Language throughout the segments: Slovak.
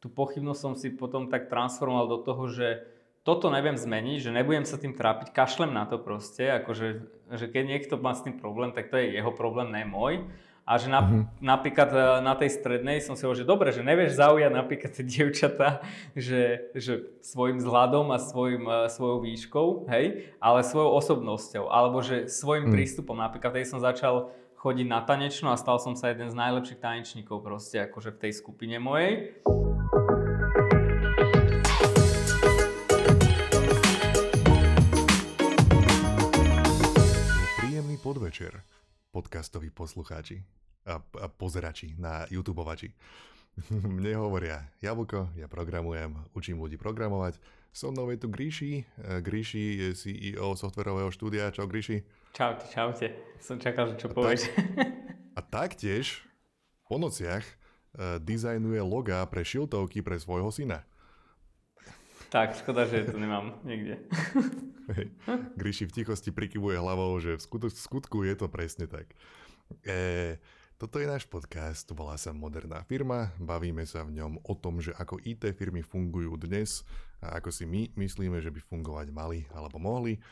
tú pochybnosť som si potom tak transformoval do toho, že toto neviem zmeniť, že nebudem sa tým trápiť, kašlem na to proste, akože, že keď niekto má s tým problém, tak to je jeho problém, ne môj. A že na, uh-huh. napríklad e, na tej strednej som si hovoril, že dobre, že nevieš zaujať napríklad tie dievčatá, že, že svojim vzhľadom a svojim, e, svojou výškou, hej, ale svojou osobnosťou, alebo že svojim uh-huh. prístupom. Napríklad tej som začal chodiť na tanečnú a stal som sa jeden z najlepších tanečníkov proste akože v tej skupine mojej. Podvečer, podcastoví poslucháči a, a pozerači na YouTubeovači. Mne hovoria Jablko, ja programujem, učím ľudí programovať. So mnou je tu Gríši. E, Gríši je CEO softverového štúdia. Čau Gríši. Čaute, čaute. Som čakal, že čo povieš. Tak, a taktiež po nociach uh, dizajnuje loga pre šiltovky pre svojho syna. Tak, škoda, že to nemám niekde. Hej. Gríši v tichosti prikyvuje hlavou, že v skutku, v skutku je to presne tak. E, toto je náš podcast, volá sa Moderná firma, bavíme sa v ňom o tom, že ako IT firmy fungujú dnes a ako si my myslíme, že by fungovať mali alebo mohli.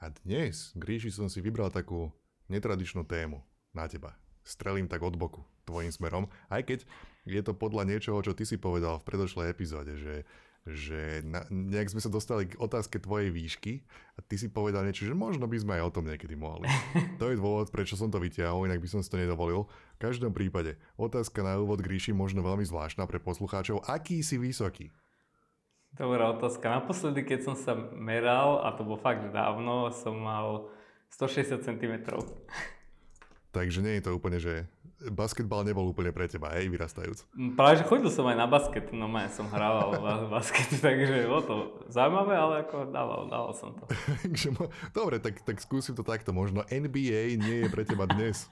A dnes, Gríši, som si vybral takú netradičnú tému na teba. Strelím tak od boku tvojim smerom, aj keď je to podľa niečoho, čo ty si povedal v predošlej epizóde, že že na, nejak sme sa dostali k otázke tvojej výšky a ty si povedal niečo, že možno by sme aj o tom niekedy mohli. To je dôvod, prečo som to vyťahol, inak by som si to nedovolil. V každom prípade, otázka na úvod Gríši možno veľmi zvláštna pre poslucháčov. Aký si vysoký? Dobrá otázka. Naposledy, keď som sa meral, a to bolo fakt dávno, som mal 160 cm. Takže nie je to úplne, že basketbal nebol úplne pre teba, hej, vyrastajúc. Mm, práve, že chodil som aj na basket, no ja som hrával basket, takže bolo to zaujímavé, ale ako dával, dával som to. Dobre, tak, tak skúsim to takto, možno NBA nie je pre teba dnes.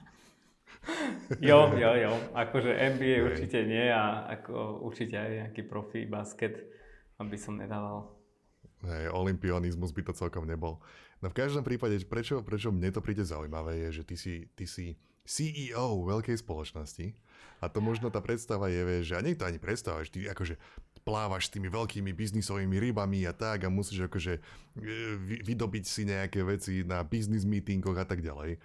jo, jo, jo, akože NBA určite nie a ako určite aj nejaký profi basket, aby som nedával. Hej, olimpionizmus by to celkom nebol. No v každom prípade, prečo, prečo mne to príde zaujímavé, je, že ty si, ty si CEO veľkej spoločnosti a to možno tá predstava je, vieš, že a nie to ani predstava, že ty akože plávaš s tými veľkými biznisovými rybami a tak a musíš akože e, vydobiť si nejaké veci na business meetingoch a tak ďalej.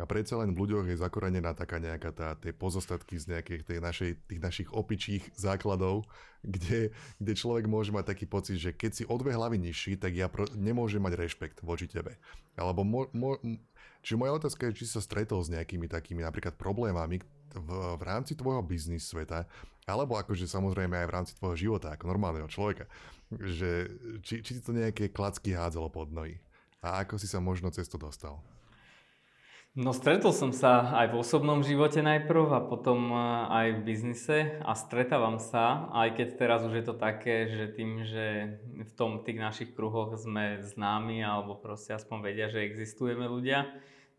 A predsa len v ľuďoch je zakorenená taká nejaká tá, tie pozostatky z nejakých tej našej, tých našich opičích základov, kde, kde človek môže mať taký pocit, že keď si o dve hlavy nižší, tak ja pro, nemôžem mať rešpekt voči tebe. Alebo mo, mo, Čiže moja otázka je, či sa stretol s nejakými takými napríklad problémami v, v rámci tvojho biznis sveta, alebo akože samozrejme aj v rámci tvojho života ako normálneho človeka, že či, či ti to nejaké klacky hádzalo pod nohy a ako si sa možno cez to dostal? No stretol som sa aj v osobnom živote najprv a potom e, aj v biznise a stretávam sa, aj keď teraz už je to také, že tým, že v tom tých našich kruhoch sme známi alebo proste aspoň vedia, že existujeme ľudia,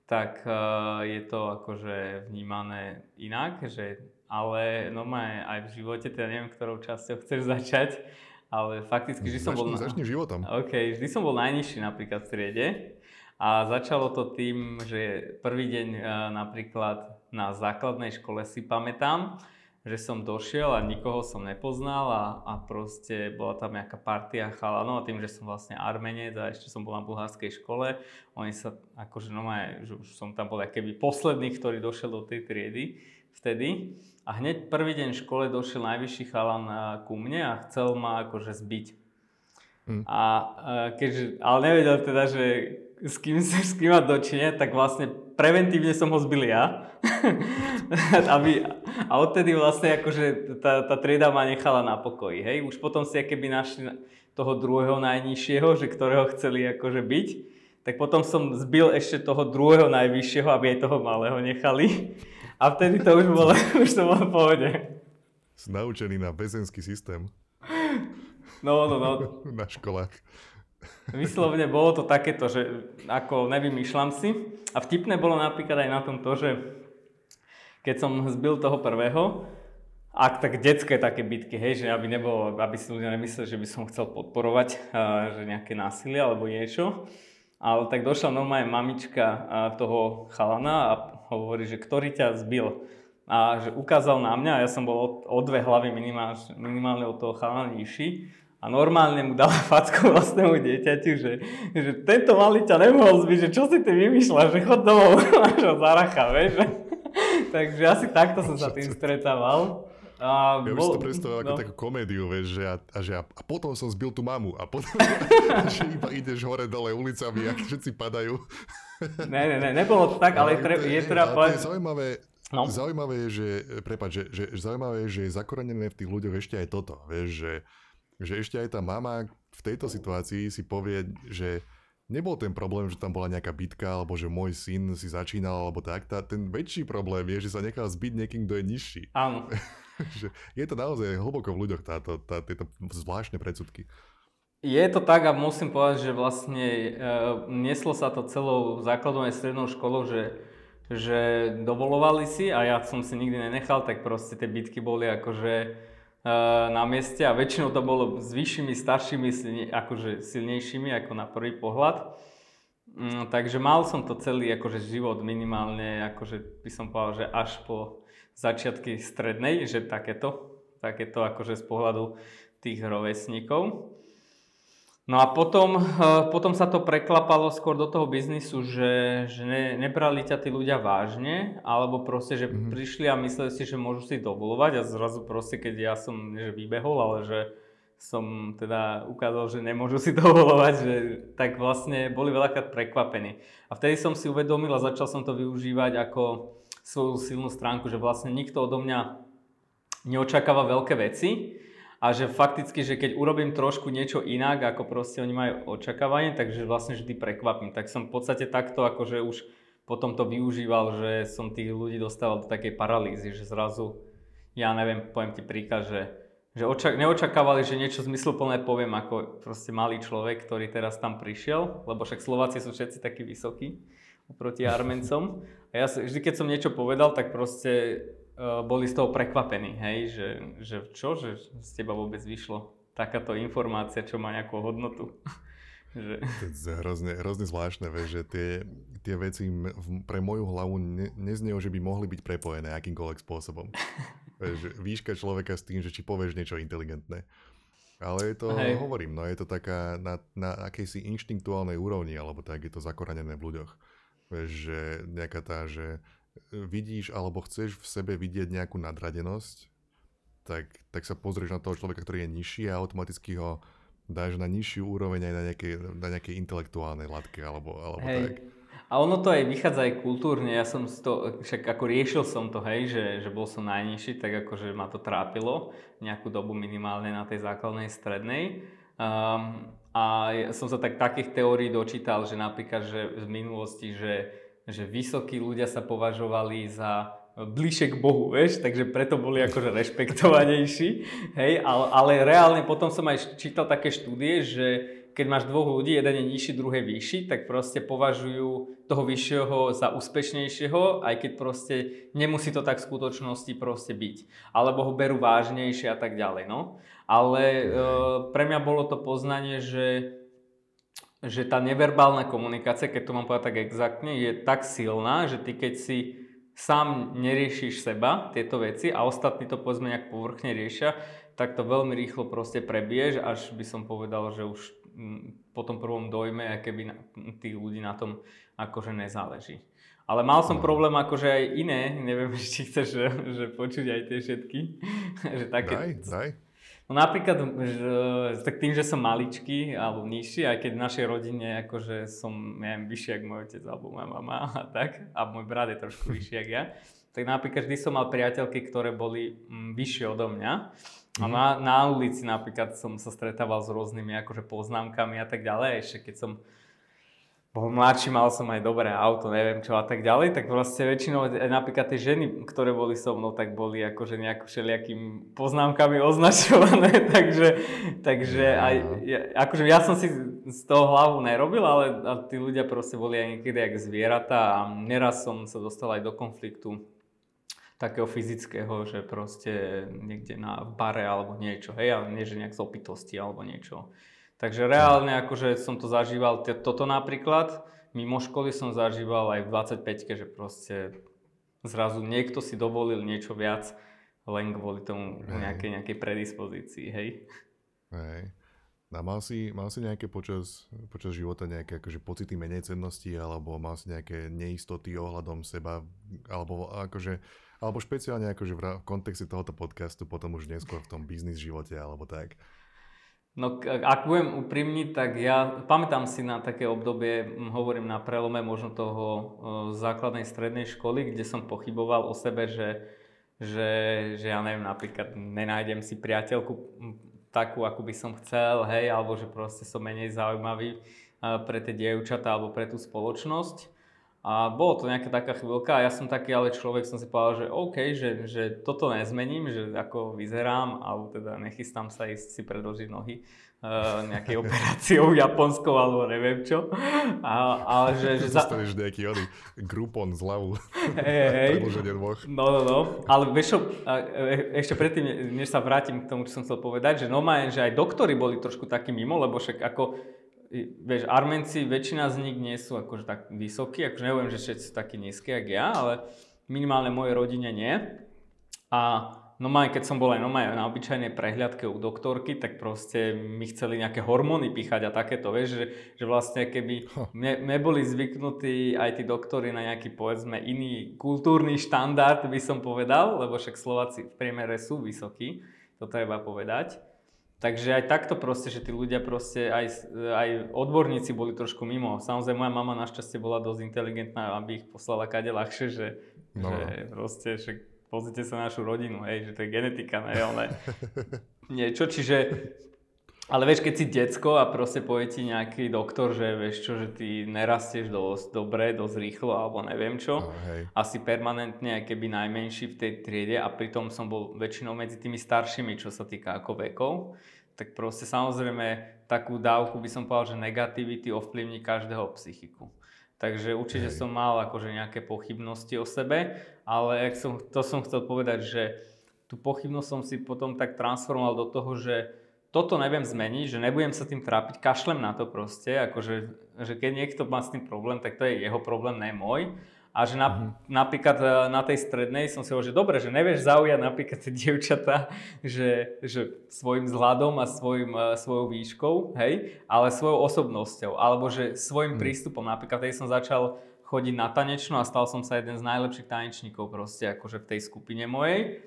tak e, je to akože vnímané inak, že ale no aj v živote, teda neviem, ktorou časťou chceš začať, ale fakticky vždy som bol... Začni životom. OK, vždy som bol najnižší napríklad v triede a začalo to tým, že prvý deň e, napríklad na základnej škole si pamätám, že som došiel a nikoho som nepoznal a, a proste bola tam nejaká partia chalanov a tým, že som vlastne Armenec a ešte som bol na bulharskej škole, oni sa akože no aj, že už som tam bol keby posledný, ktorý došiel do tej triedy vtedy a hneď prvý deň v škole došiel najvyšší chalan e, ku mne a chcel ma akože zbiť. Mm. A e, keďže, ale nevedel teda, že s kým, s kým má dočinia, tak vlastne preventívne som ho zbil ja. Aby, a odtedy vlastne akože tá, tá trieda ma nechala na pokoji. Hej? Už potom si keby našli toho druhého najnižšieho, že ktorého chceli akože byť, tak potom som zbil ešte toho druhého najvyššieho, aby aj toho malého nechali. A vtedy to už bolo, už to bolo v pohode. Naučený na väzenský systém. No, no, no. na školách. Vyslovne bolo to takéto, že ako nevymýšľam si. A vtipné bolo napríklad aj na tom to, že keď som zbil toho prvého, ak tak detské také bitky, hej, že aby, nebolo, aby si ľudia nemysleli, že by som chcel podporovať, že nejaké násilie alebo niečo. Ale tak došla normálne mamička toho chalana a hovorí, že ktorý ťa zbil. A že ukázal na mňa a ja som bol o dve hlavy minimálne, minimálne od toho chalana nižší a normálne mu dala facku vlastnému dieťaťu, že, že tento malý ťa nemohol zbyť, že čo si ty vymýšľaš, že chod domov, máš ho zaracha, vieš. Takže asi takto som sa tým stretával. A ja bol, by si to predstavoval no. ako takú komédiu, vieš, že a, a, že a, a potom som zbil tú mamu a potom, že iba ideš hore dole ulicami a všetci padajú. ne, ne, ne, nebolo to tak, ale, ale tre, je, je teda... Ale to je zaujímavé, No. Zaujímavé je, že, prepáč, že, že, zaujímavé je, že je zakorenené v tých ľuďoch ešte aj toto, vieš, že, že ešte aj tá mama v tejto situácii si povie, že nebol ten problém, že tam bola nejaká bitka, alebo že môj syn si začínal, alebo tak. Tá, ten väčší problém je, že sa nechal zbyť niekým, kto je nižší. Áno. že je to naozaj hlboko v ľuďoch táto, tá, tieto zvláštne predsudky. Je to tak a musím povedať, že vlastne e, neslo sa to celou základnou aj strednou školou, že že dovolovali si a ja som si nikdy nenechal, tak proste tie bitky boli akože na mieste a väčšinou to bolo s vyššími, staršími, akože silnejšími ako na prvý pohľad. Um, takže mal som to celý akože život minimálne, akože by som povedal, že až po začiatky strednej, že takéto, takéto akože z pohľadu tých rovesníkov. No a potom, eh, potom sa to preklapalo skôr do toho biznisu, že, že ne, nebrali ťa tí ľudia vážne, alebo proste, že mm-hmm. prišli a mysleli si, že môžu si dovolovať a zrazu proste, keď ja som že vybehol, ale že som teda ukázal, že nemôžu si dovolovať, že tak vlastne boli veľakrát prekvapení. A vtedy som si uvedomil a začal som to využívať ako svoju silnú stránku, že vlastne nikto odo mňa neočakáva veľké veci, a že fakticky, že keď urobím trošku niečo inak, ako proste oni majú očakávanie, takže vlastne vždy prekvapím. Tak som v podstate takto akože už potom to využíval, že som tých ľudí dostával do takej paralýzy, že zrazu, ja neviem, poviem ti príklad, že, že očak- neočakávali, že niečo zmysluplné poviem ako proste malý človek, ktorý teraz tam prišiel, lebo však Slováci sú všetci takí vysokí oproti Armencom. A ja vždy, keď som niečo povedal, tak proste boli z toho prekvapení, hej, že, že čo, že z teba vôbec vyšlo takáto informácia, čo má nejakú hodnotu. že... To je hrozne, hrozne zvláštne, vieš, že tie, tie veci pre moju hlavu ne, neznejú, že by mohli byť prepojené akýmkoľvek spôsobom. vieš, výška človeka s tým, že či povieš niečo inteligentné. Ale je to, Hej. hovorím, no je to taká na, na akejsi inštinktuálnej úrovni, alebo tak je to zakorenené v ľuďoch. Vieš, že nejaká tá, že vidíš alebo chceš v sebe vidieť nejakú nadradenosť, tak, tak sa pozrieš na toho človeka, ktorý je nižší a automaticky ho dáš na nižšiu úroveň aj na nejakej, na nejakej intelektuálnej latke alebo, alebo hej. tak. A ono to aj vychádza aj kultúrne, ja som to, však ako riešil som to, hej, že, že bol som najnižší, tak akože ma to trápilo nejakú dobu minimálne na tej základnej strednej. Um, a ja som sa tak takých teórií dočítal, že napríklad, že v minulosti, že že vysokí ľudia sa považovali za bližšie k Bohu, vieš, takže preto boli akože rešpektovanejší, hej, ale, ale reálne potom som aj čítal také štúdie, že keď máš dvoch ľudí, jeden je nižší, druhý vyšší, tak proste považujú toho vyššieho za úspešnejšieho, aj keď proste nemusí to tak v skutočnosti proste byť. Alebo ho berú vážnejšie a tak ďalej, no. Ale e, pre mňa bolo to poznanie, že že tá neverbálna komunikácia, keď to mám povedať tak exaktne, je tak silná, že ty keď si sám neriešiš seba, tieto veci a ostatní to povedzme nejak povrchne riešia, tak to veľmi rýchlo proste prebiež, až by som povedal, že už mm, po tom prvom dojme, aké by tých ľudí na tom akože nezáleží. Ale mal som problém akože aj iné, neviem, či chceš že, že počuť aj tie všetky. že také, daj, daj. No napríklad, že, tak tým, že som maličký alebo nižší, aj keď v našej rodine akože som, neviem, vyšší ako môj otec alebo moja mama a tak, a môj brat je trošku vyšší ako ja, tak napríklad vždy som mal priateľky, ktoré boli mm, vyššie odo mňa. A na, na ulici napríklad som sa stretával s rôznymi akože poznámkami a tak ďalej. Ešte keď som bol mladší, mal som aj dobré auto, neviem čo a tak ďalej, tak vlastne väčšinou napríklad tie ženy, ktoré boli so mnou, tak boli akože nejak všelijakým poznámkami označované, takže, takže aj, ja, akože ja som si z toho hlavu nerobil, ale tí ľudia proste boli aj niekedy jak zvieratá a neraz som sa dostal aj do konfliktu takého fyzického, že proste niekde na bare alebo niečo, hej, ale nie že nejak z opitosti alebo niečo Takže reálne akože som to zažíval, toto napríklad, mimo školy som zažíval aj v 25 že proste zrazu niekto si dovolil niečo viac len kvôli tomu Hej. nejakej, nejakej predispozícii, hej. Hej. A mal si, mal si nejaké počas, počas života nejaké akože pocity menej cennosti, alebo mal si nejaké neistoty ohľadom seba, alebo akože, alebo špeciálne akože v kontexte tohoto podcastu, potom už neskôr v tom biznis živote, alebo tak. No ak budem úprimný, tak ja pamätám si na také obdobie, hm, hovorím na prelome možno toho základnej strednej školy, kde som pochyboval o sebe, že, že, že ja neviem, napríklad nenájdem si priateľku hm, takú, ako by som chcel, hej, alebo že proste som menej zaujímavý pre tie dievčatá alebo pre tú spoločnosť. A bolo to nejaká taká chvíľka a ja som taký ale človek, som si povedal, že OK, že, že toto nezmením, že ako vyzerám, alebo teda nechystám sa ísť si predlžiť nohy uh, nejakej operáciou japonskou alebo neviem čo. A, ale že, že za, Zostaneš nejaký oný Groupon zľavu, hej, predĺženie dvoch. No, no, no. Ale vieš čo, a, e, ešte predtým, než sa vrátim k tomu, čo som chcel povedať, že normálne, že aj doktori boli trošku takí mimo, lebo však ako, vieš, Armenci, väčšina z nich nie sú akože tak vysokí, akože neviem, že všetci sú takí nízki, jak ja, ale minimálne mojej rodine nie. A normálne, keď som bol aj normálne na obyčajnej prehliadke u doktorky, tak proste mi chceli nejaké hormóny píchať a takéto, vieš, že, že vlastne keby mne, mne boli zvyknutí aj tí doktori na nejaký, povedzme, iný kultúrny štandard, by som povedal, lebo však Slováci v priemere sú vysokí, to treba povedať. Takže aj takto proste, že tí ľudia proste, aj, aj odborníci boli trošku mimo. Samozrejme, moja mama našťastie bola dosť inteligentná, aby ich poslala kade ľahšie, že, No. že proste, že pozrite sa na našu rodinu, hej, že to je genetika, ne, ale niečo, čiže ale vieš, keď si decko a proste povie ti nejaký doktor, že vieš čo, že ty nerastieš dosť dobre, dosť rýchlo alebo neviem čo, hej. asi permanentne, keby najmenší v tej triede a pritom som bol väčšinou medzi tými staršími, čo sa týka ako vekov, tak proste samozrejme takú dávku by som povedal, že negativity ovplyvní každého psychiku. Takže určite Hej. som mal akože nejaké pochybnosti o sebe, ale som, to som chcel povedať, že tú pochybnosť som si potom tak transformoval do toho, že toto neviem zmeniť, že nebudem sa tým trápiť, kašlem na to proste, akože, že keď niekto má s tým problém, tak to je jeho problém, ne môj. A že na, napríklad e, na tej strednej som si hovoril, že dobre, že nevieš zaujať napríklad tie dievčatá, že, že svojim vzhľadom a svojim, e, svojou výškou, hej, ale svojou osobnosťou, alebo že svojim prístupom. Napríklad tej som začal chodiť na tanečnú a stal som sa jeden z najlepších tanečníkov proste akože v tej skupine mojej.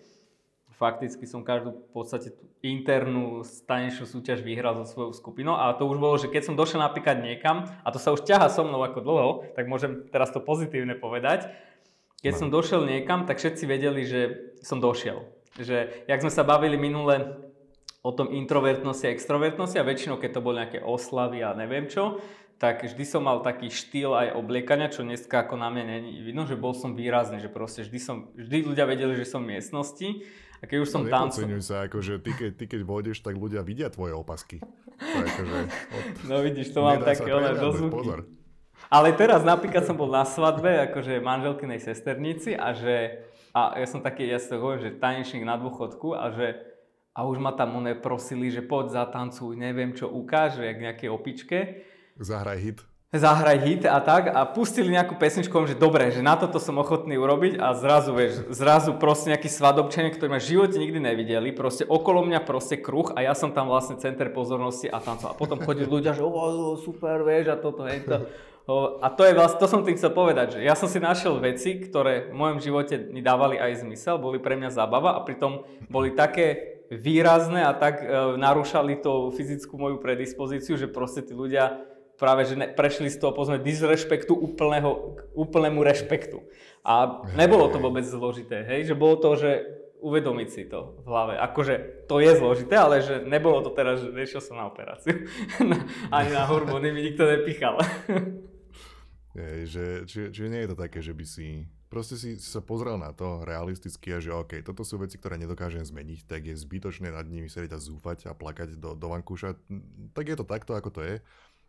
Fakticky som každú v podstate internú tanečnú súťaž vyhral so svojou skupinou a to už bolo, že keď som došiel napríklad niekam, a to sa už ťaha so mnou ako dlho, tak môžem teraz to pozitívne povedať, keď No. som došiel niekam, tak všetci vedeli, že som došiel. Že, jak sme sa bavili minule o tom introvertnosti a extrovertnosti a väčšinou, keď to boli nejaké oslavy a neviem čo, tak vždy som mal taký štýl aj obliekania, čo dneska ako na mne není vidno, že bol som výrazný, že proste vždy, som, vždy ľudia vedeli, že som v miestnosti a keď už som no, tam... nepodceňuj sa, akože ty keď, ty keď vôjdeš, tak ľudia vidia tvoje opasky. To akože, od, No vidíš, to mám také oné dozvuky. Pozor. Ale teraz napríklad som bol na svadbe, akože manželkynej sesternici a že, a ja som taký, ja si to hovorím, že tanečník na dôchodku a že, a už ma tam one prosili, že poď zatancuj, neviem čo ukáž, jak nejakej opičke. Zahraj hit. Zahraj hit a tak a pustili nejakú pesničku, že dobre, že na toto som ochotný urobiť a zrazu, vieš, zrazu proste nejakí svadobčania, ktorí ma v živote nikdy nevideli, proste okolo mňa proste kruh a ja som tam vlastne center pozornosti a tam som, a potom chodili ľudia, že o, o, super, vieš, a toto, hej, to. O, A to je vlastne, to som tým chcel povedať, že ja som si našiel veci, ktoré v mojom živote mi dávali aj zmysel, boli pre mňa zábava a pritom boli také výrazné a tak e, narúšali to fyzickú moju predispozíciu, že proste tí ľudia práve že ne, prešli z toho povedzme disrešpektu úplného, k úplnému rešpektu. A nebolo to vôbec zložité, hej, že bolo to, že uvedomiť si to v hlave. Akože to je zložité, ale že nebolo to teraz, že nešiel som na operáciu. Ani na hormóny mi nikto nepichal. Je, že, či, čiže nie je to také, že by si proste si sa pozrel na to realisticky a že OK, toto sú veci, ktoré nedokážem zmeniť, tak je zbytočné nad nimi sedieť a zúfať a plakať do, do vankúša. Tak je to takto, ako to je.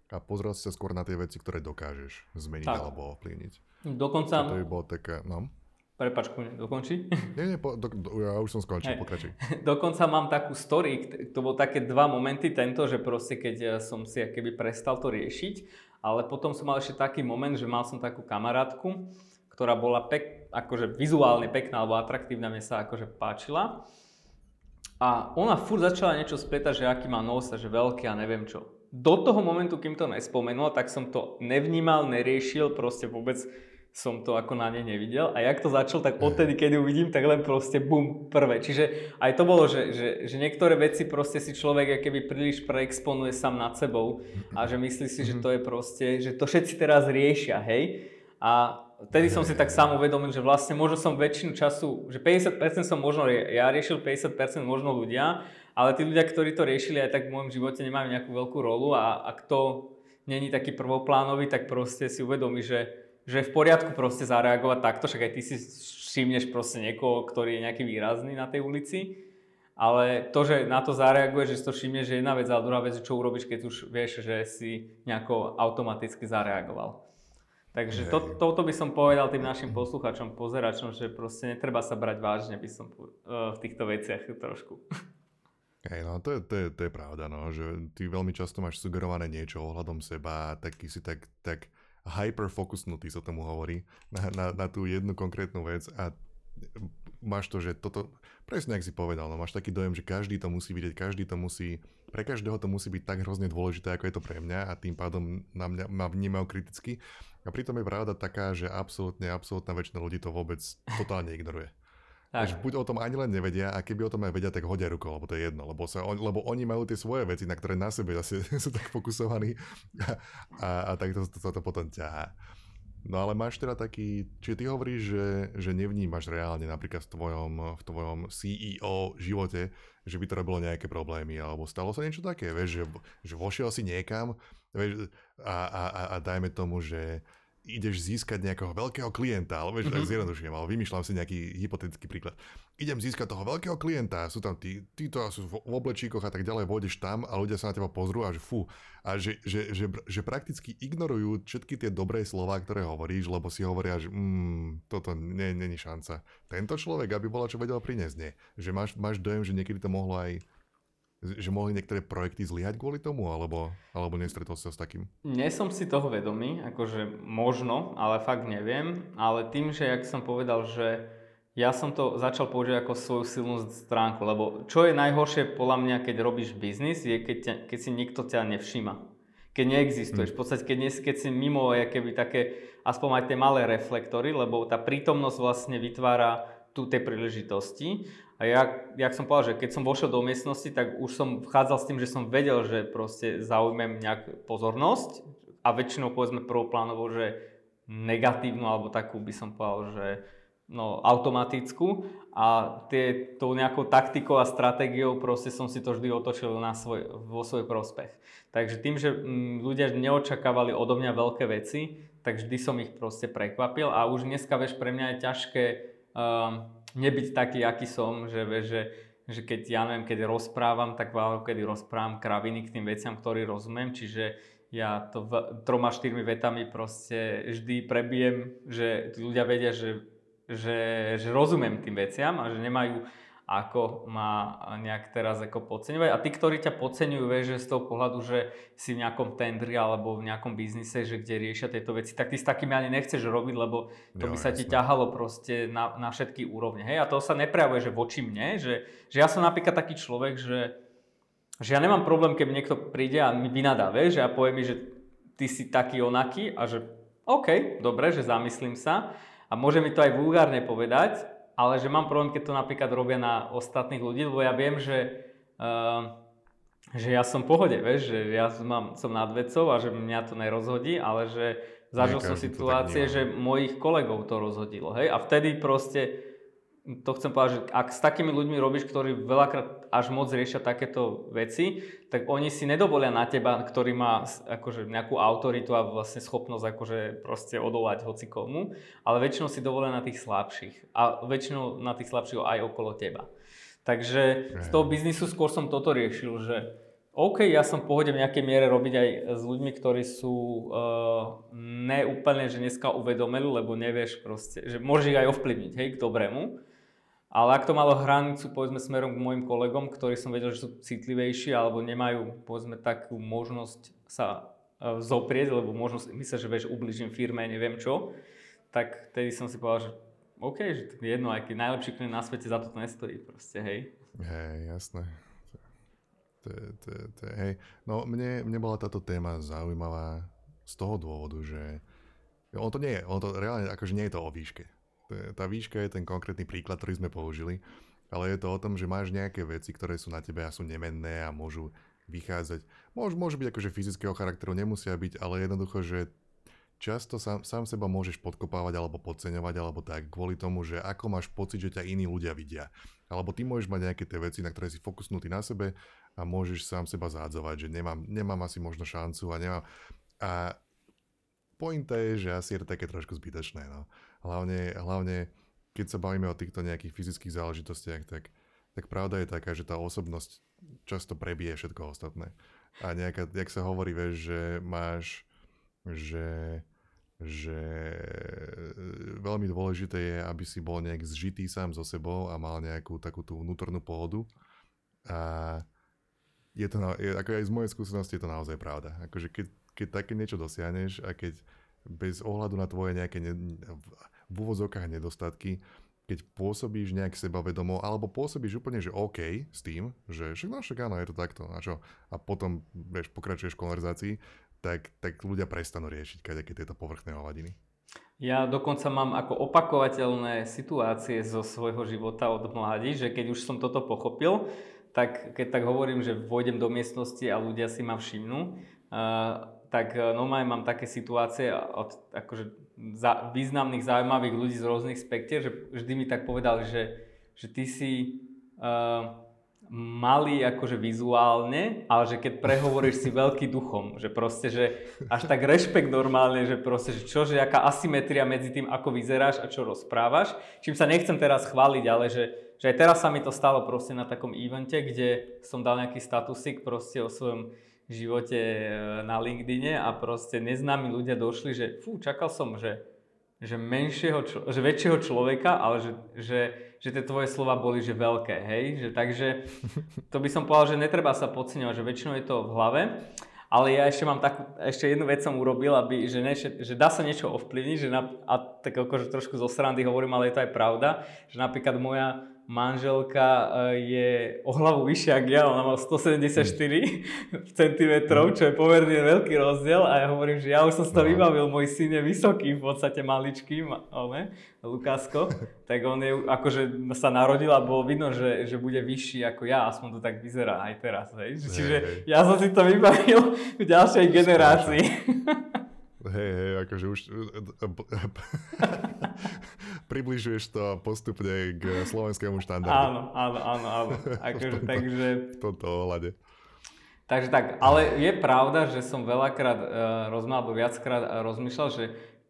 A pozrel si sa skôr na tie veci, ktoré dokážeš zmeniť Tak. alebo ovplyvniť. Dokonca, To by bolo taká, no. prepač, dokončí. Nie, nie, po, do, do, ja už som skončil, Hej. pokračuj. Dokonca mám takú story, to bol také dva momenty tento, že proste keď ja som si keby prestal to riešiť, ale potom som mal ešte taký moment, že mal som takú kamarátku, ktorá bola pek, akože vizuálne pekná alebo atraktívna, mne sa akože páčila. A ona furt začala niečo spletať, že aký má nos a že veľký a neviem čo. Do toho momentu, kým to nespomenula, tak som to nevnímal, neriešil, proste vôbec som to ako na nej nevidel. A jak to začal, tak odtedy, keď ju vidím, tak len proste bum, prvé. Čiže aj to bolo, že, že, že niektoré veci proste si človek keby príliš preexponuje sám nad sebou a že myslí si, že to je proste, že to všetci teraz riešia, hej. A vtedy som si tak sám uvedomil, že vlastne možno som väčšinu času, že 50% som možno ja riešil, 50% možno ľudia, ale tí ľudia, ktorí to riešili aj tak v môjom živote nemajú nejakú veľkú rolu a ak to není taký prvoplánový, tak proste si uvedomí, že že je v poriadku proste zareagovať takto, však aj ty si všimneš proste niekoho, ktorý je nejaký výrazný na tej ulici, ale to, že na to zareaguješ, že si to všimneš, že jedna vec a druhá vec, čo urobíš, keď už vieš, že si nejako automaticky zareagoval. Takže to, toto by som povedal tým našim posluchačom, pozeračom, že proste netreba sa brať vážne, by som uh, v týchto veciach trošku. Hej, no to je, to, je, to je pravda, no, že ty veľmi často máš sugerované niečo ohľadom seba, taký si tak, tak hyperfokusnutý sa tomu hovorí na, na, na tú jednu konkrétnu vec a máš to, že toto, presne ak si povedal, no máš taký dojem, že každý to musí vidieť, každý to musí, pre každého to musí byť tak hrozne dôležité, ako je to pre mňa a tým pádom na mňa, ma vnímajú kriticky. A pritom je pravda taká, že absolútne, absolútna väčšina ľudí to vôbec totálne ignoruje. Tak. buď o tom ani len nevedia a keby o tom aj vedia, tak hodia rukou, lebo to je jedno, lebo, sa, on, lebo oni majú tie svoje veci, na ktoré na sebe zase sú tak fokusovaní a, a, a tak to, to, to, to potom ťahá. No ale máš teda taký, či ty hovoríš, že, že nevnímaš reálne napríklad v tvojom, v tvojom CEO živote, že by to robilo nejaké problémy, alebo stalo sa niečo také, vieš, že, že vošiel si niekam vieš, a, a, a, a dajme tomu, že ideš získať nejakého veľkého klienta, ale vieš, mm-hmm. tak zjednodušujem, ale vymýšľam si nejaký hypotetický príklad. Idem získať toho veľkého klienta, sú tam tí, títo sú v oblečíkoch a tak ďalej, vôjdeš tam a ľudia sa na teba pozrú a že fú, a že, že, že, že prakticky ignorujú všetky tie dobré slova, ktoré hovoríš, lebo si hovoria, že mm, toto není šanca. Tento človek, aby bola čo vedel priniesť, nie. Že máš, máš dojem, že niekedy to mohlo aj že mohli niektoré projekty zlyhať kvôli tomu, alebo, alebo nestretol sa s takým? Nie som si toho vedomý, akože možno, ale fakt neviem. Ale tým, že jak som povedal, že ja som to začal používať ako svoju silnú stránku, lebo čo je najhoršie podľa mňa, keď robíš biznis, je keď, ťa, keď si nikto ťa nevšíma. Keď neexistuješ. Hmm. V podstate, keď, nie, keď si mimo keby také, aspoň aj tie malé reflektory, lebo tá prítomnosť vlastne vytvára tu tie príležitosti. A ja, jak som povedal, že keď som vošiel do miestnosti, tak už som vchádzal s tým, že som vedel, že proste zaujmem nejak pozornosť a väčšinou povedzme prvoplánovo, že negatívnu alebo takú by som povedal, že no, automatickú a tie, tou nejakou taktikou a stratégiou proste som si to vždy otočil na svoj, vo svoj prospech. Takže tým, že m, mm, ľudia neočakávali odo mňa veľké veci, tak vždy som ich proste prekvapil a už dneska, vieš, pre mňa je ťažké um, nebyť taký, aký som, že, že, že keď, ja neviem, keď rozprávam, tak veľa kedy rozprávam kraviny k tým veciam, ktorý rozumiem, čiže ja to v, troma, štyrmi vetami proste vždy prebijem, že ľudia vedia, že, že, že rozumiem tým veciam a že nemajú ako ma nejak teraz ako podceňovať. A tí, ktorí ťa podceňujú, vieš, že z toho pohľadu, že si v nejakom tendri alebo v nejakom biznise, že kde riešia tieto veci, tak ty s takými ani nechceš robiť, lebo to jo, by sa jasne. ti ťahalo proste na, na všetky úrovne. Hej? A to sa neprejavuje, že voči mne, že, že ja som napríklad taký človek, že, že ja nemám problém, keď niekto príde a mi vynadá, vieš, že a povie mi, že ty si taký onaký a že OK, dobre, že zamyslím sa a môže mi to aj vulgárne povedať, ale že mám problém, keď to napríklad robia na ostatných ľudí, lebo ja viem, že, uh, že ja som v pohode, vieš, že ja mám, som nad vecou a že mňa to nerozhodí, ale že zažil som situácie, že mojich kolegov to rozhodilo, hej, a vtedy proste to chcem povedať, že ak s takými ľuďmi robíš, ktorí veľakrát až moc riešia takéto veci, tak oni si nedovolia na teba, ktorý má akože nejakú autoritu a vlastne schopnosť akože proste odolať hoci komu, ale väčšinou si dovolia na tých slabších a väčšinou na tých slabších aj okolo teba. Takže z toho biznisu skôr som toto riešil, že OK, ja som v pohode v nejakej miere robiť aj s ľuďmi, ktorí sú uh, neúplne, že dneska uvedomili, lebo nevieš proste, že môžeš ich aj ovplyvniť, hej, k dobrému. Ale ak to malo hranicu, povedzme, smerom k mojim kolegom, ktorí som vedel, že sú citlivejší alebo nemajú, povedzme, takú možnosť sa e, zoprieť, lebo možno myslia, že vieš, ubližím firme, neviem čo, tak vtedy som si povedal, že OK, že to je jedno, keď najlepší klient na svete za to nestojí proste, hej. Hej, jasné. To, je- to, to, hej. No mne, mne bola táto téma zaujímavá z toho dôvodu, že on to nie je, on to reálne akože nie je to o výške. Tá výška je ten konkrétny príklad, ktorý sme použili, ale je to o tom, že máš nejaké veci, ktoré sú na tebe a sú nemenné a môžu vychádzať. Môžu, môžu byť akože fyzického charakteru, nemusia byť, ale jednoducho, že často sám, sám seba môžeš podkopávať alebo podceňovať alebo tak kvôli tomu, že ako máš pocit, že ťa iní ľudia vidia. Alebo ty môžeš mať nejaké tie veci, na ktoré si fokusnutý na sebe a môžeš sám seba zádzovať, že nemám, nemám asi možno šancu a nemám... A pointa je, že asi je to také trošku zbytočné. No. Hlavne, hlavne, keď sa bavíme o týchto nejakých fyzických záležitostiach, tak, tak pravda je taká, že tá osobnosť často prebije všetko ostatné. A nejaká, jak sa hovorí, vieš, že máš, že, že veľmi dôležité je, aby si bol nejak zžitý sám so sebou a mal nejakú takú tú vnútornú pohodu. A je to, na, ako aj z mojej skúsenosti je to naozaj pravda. Akože keď, keď také niečo dosiahneš a keď bez ohľadu na tvoje nejaké ne, v úvozovkách nedostatky, keď pôsobíš nejak sebavedomo, alebo pôsobíš úplne, že OK s tým, že však no však áno, je to takto, a čo? A potom, vieš, pokračuješ v konverzácii, tak, tak ľudia prestanú riešiť kadejaké tieto povrchné hovadiny. Ja dokonca mám ako opakovateľné situácie zo svojho života od mladí, že keď už som toto pochopil, tak keď tak hovorím, že vôjdem do miestnosti a ľudia si ma všimnú, uh, tak normálne mám také situácie od akože za, významných, zaujímavých ľudí z rôznych spektier, že vždy mi tak povedali, že, že ty si uh, malý akože vizuálne, ale že keď prehovoríš si veľký duchom, že proste, že až tak rešpekt normálne, že proste, že čo, že aká asymetria medzi tým, ako vyzeráš a čo rozprávaš. Čím sa nechcem teraz chváliť, ale že, že aj teraz sa mi to stalo proste na takom evente, kde som dal nejaký statusik proste o svojom živote e, na LinkedIne a proste neznámi ľudia došli, že fú, čakal som, že, že, menšieho, člo, že väčšieho človeka, ale že, že, že tie tvoje slova boli že veľké, hej, že takže to by som povedal, že netreba sa podceňovať, že väčšinou je to v hlave, ale ja ešte mám takú, ešte jednu vec som urobil, aby, že, ne, že dá sa niečo ovplyvniť, že na, a tak akože trošku zo srandy hovorím, ale je to aj pravda, že napríklad moja manželka e, je o hlavu vyššia ako ja, ona má 174 cm, čo je pomerne veľký rozdiel. A ja hovorím, že ja už som si to vybavil, môj syn je vysoký, v podstate maličký, ma- ale, Lukásko, tak on je, akože sa narodil a bolo vidno, že, že bude vyšší ako ja, aspoň to tak vyzerá aj teraz, hej. Čiže ja som si to vybavil v ďalšej generácii. Hej, hej, akože už približuješ to postupne k slovenskému štandardu áno, áno, áno, áno. Akože, takže... v tomto ohľade. Takže tak, ale je pravda, že som veľakrát uh, rozmýšľal, alebo viackrát uh, rozmýšľal, že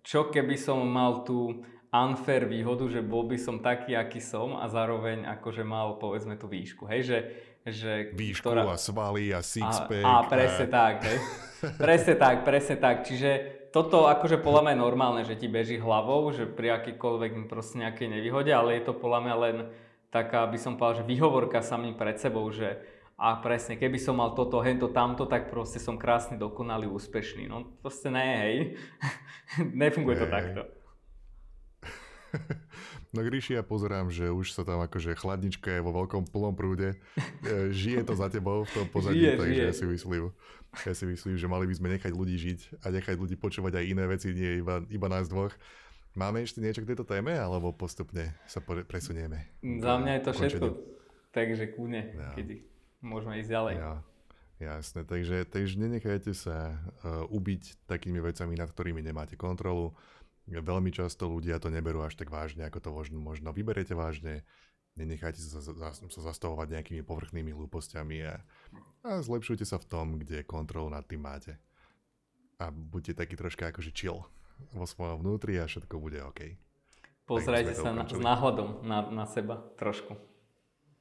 čo keby som mal tú unfair výhodu, že bol by som taký, aký som a zároveň akože mal povedzme tú výšku, hej, že, že Výšku a svaly a sixpack. a, a presne tak, hej. Presne tak, presne tak. Čiže toto akože podľa mňa je normálne, že ti beží hlavou, že pri akýkoľvek proste nejakej nevýhode, ale je to podľa mňa len taká, by som povedal, že výhovorka samým pred sebou, že a presne, keby som mal toto, hento, tamto, tak proste som krásny, dokonalý, úspešný. No proste ne, hej. Nefunguje to takto. No Gríši, ja pozerám, že už sa tam akože chladnička je vo veľkom plnom prúde. E, Žije to za tebou v tom pozadí, Žije, takže žije. ja si myslím, ja si myslím, že mali by sme nechať ľudí žiť a nechať ľudí počúvať aj iné veci, nie iba, iba nás dvoch. Máme ešte niečo k tejto téme, alebo postupne sa presunieme? Za mňa je to Končenie. všetko. Takže kľudne, Ja. keď môžeme ísť ďalej. Ja, jasné, takže, takže nenechajte sa uh, ubiť takými vecami, nad ktorými nemáte kontrolu. Veľmi často ľudia to neberú až tak vážne, ako to možno, možno vyberiete vážne. Nenechajte sa, sa zastavovať nejakými povrchnými hlúpostiami a, a zlepšujte sa v tom, kde kontrolu nad tým máte. A buďte taký troška akože chill vo svojom vnútri a všetko bude OK. To sa na, s náhľadom na, na seba trošku.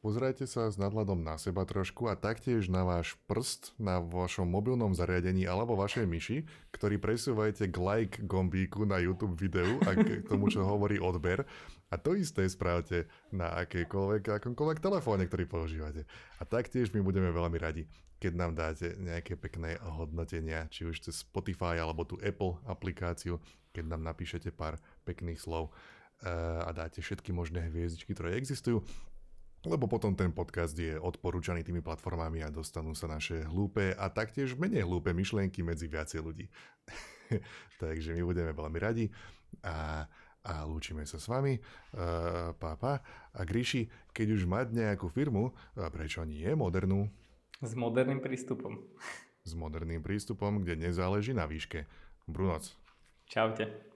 Pozrite sa s nadhľadom na seba trošku a taktiež na váš prst na vašom mobilnom zariadení alebo vašej myši, ktorý presúvajte k like gombíku na YouTube videu a k tomu, čo hovorí odber. A to isté spravte na akejkoľvek, akomkoľvek telefóne, ktorý používate. A taktiež my budeme veľmi radi, keď nám dáte nejaké pekné hodnotenia, či už cez Spotify alebo tú Apple aplikáciu, keď nám napíšete pár pekných slov eh, a dáte všetky možné hviezdičky, ktoré existujú lebo potom ten podcast je odporúčaný tými platformami a dostanú sa naše hlúpe a taktiež menej hlúpe myšlienky medzi viacej ľudí. Takže my budeme veľmi radi a, a lúčime sa s vami. Uh, pá, pá. A Gríši, keď už mať nejakú firmu, a prečo nie modernú? S moderným prístupom. S moderným prístupom, kde nezáleží na výške. Brunoc. Čaute.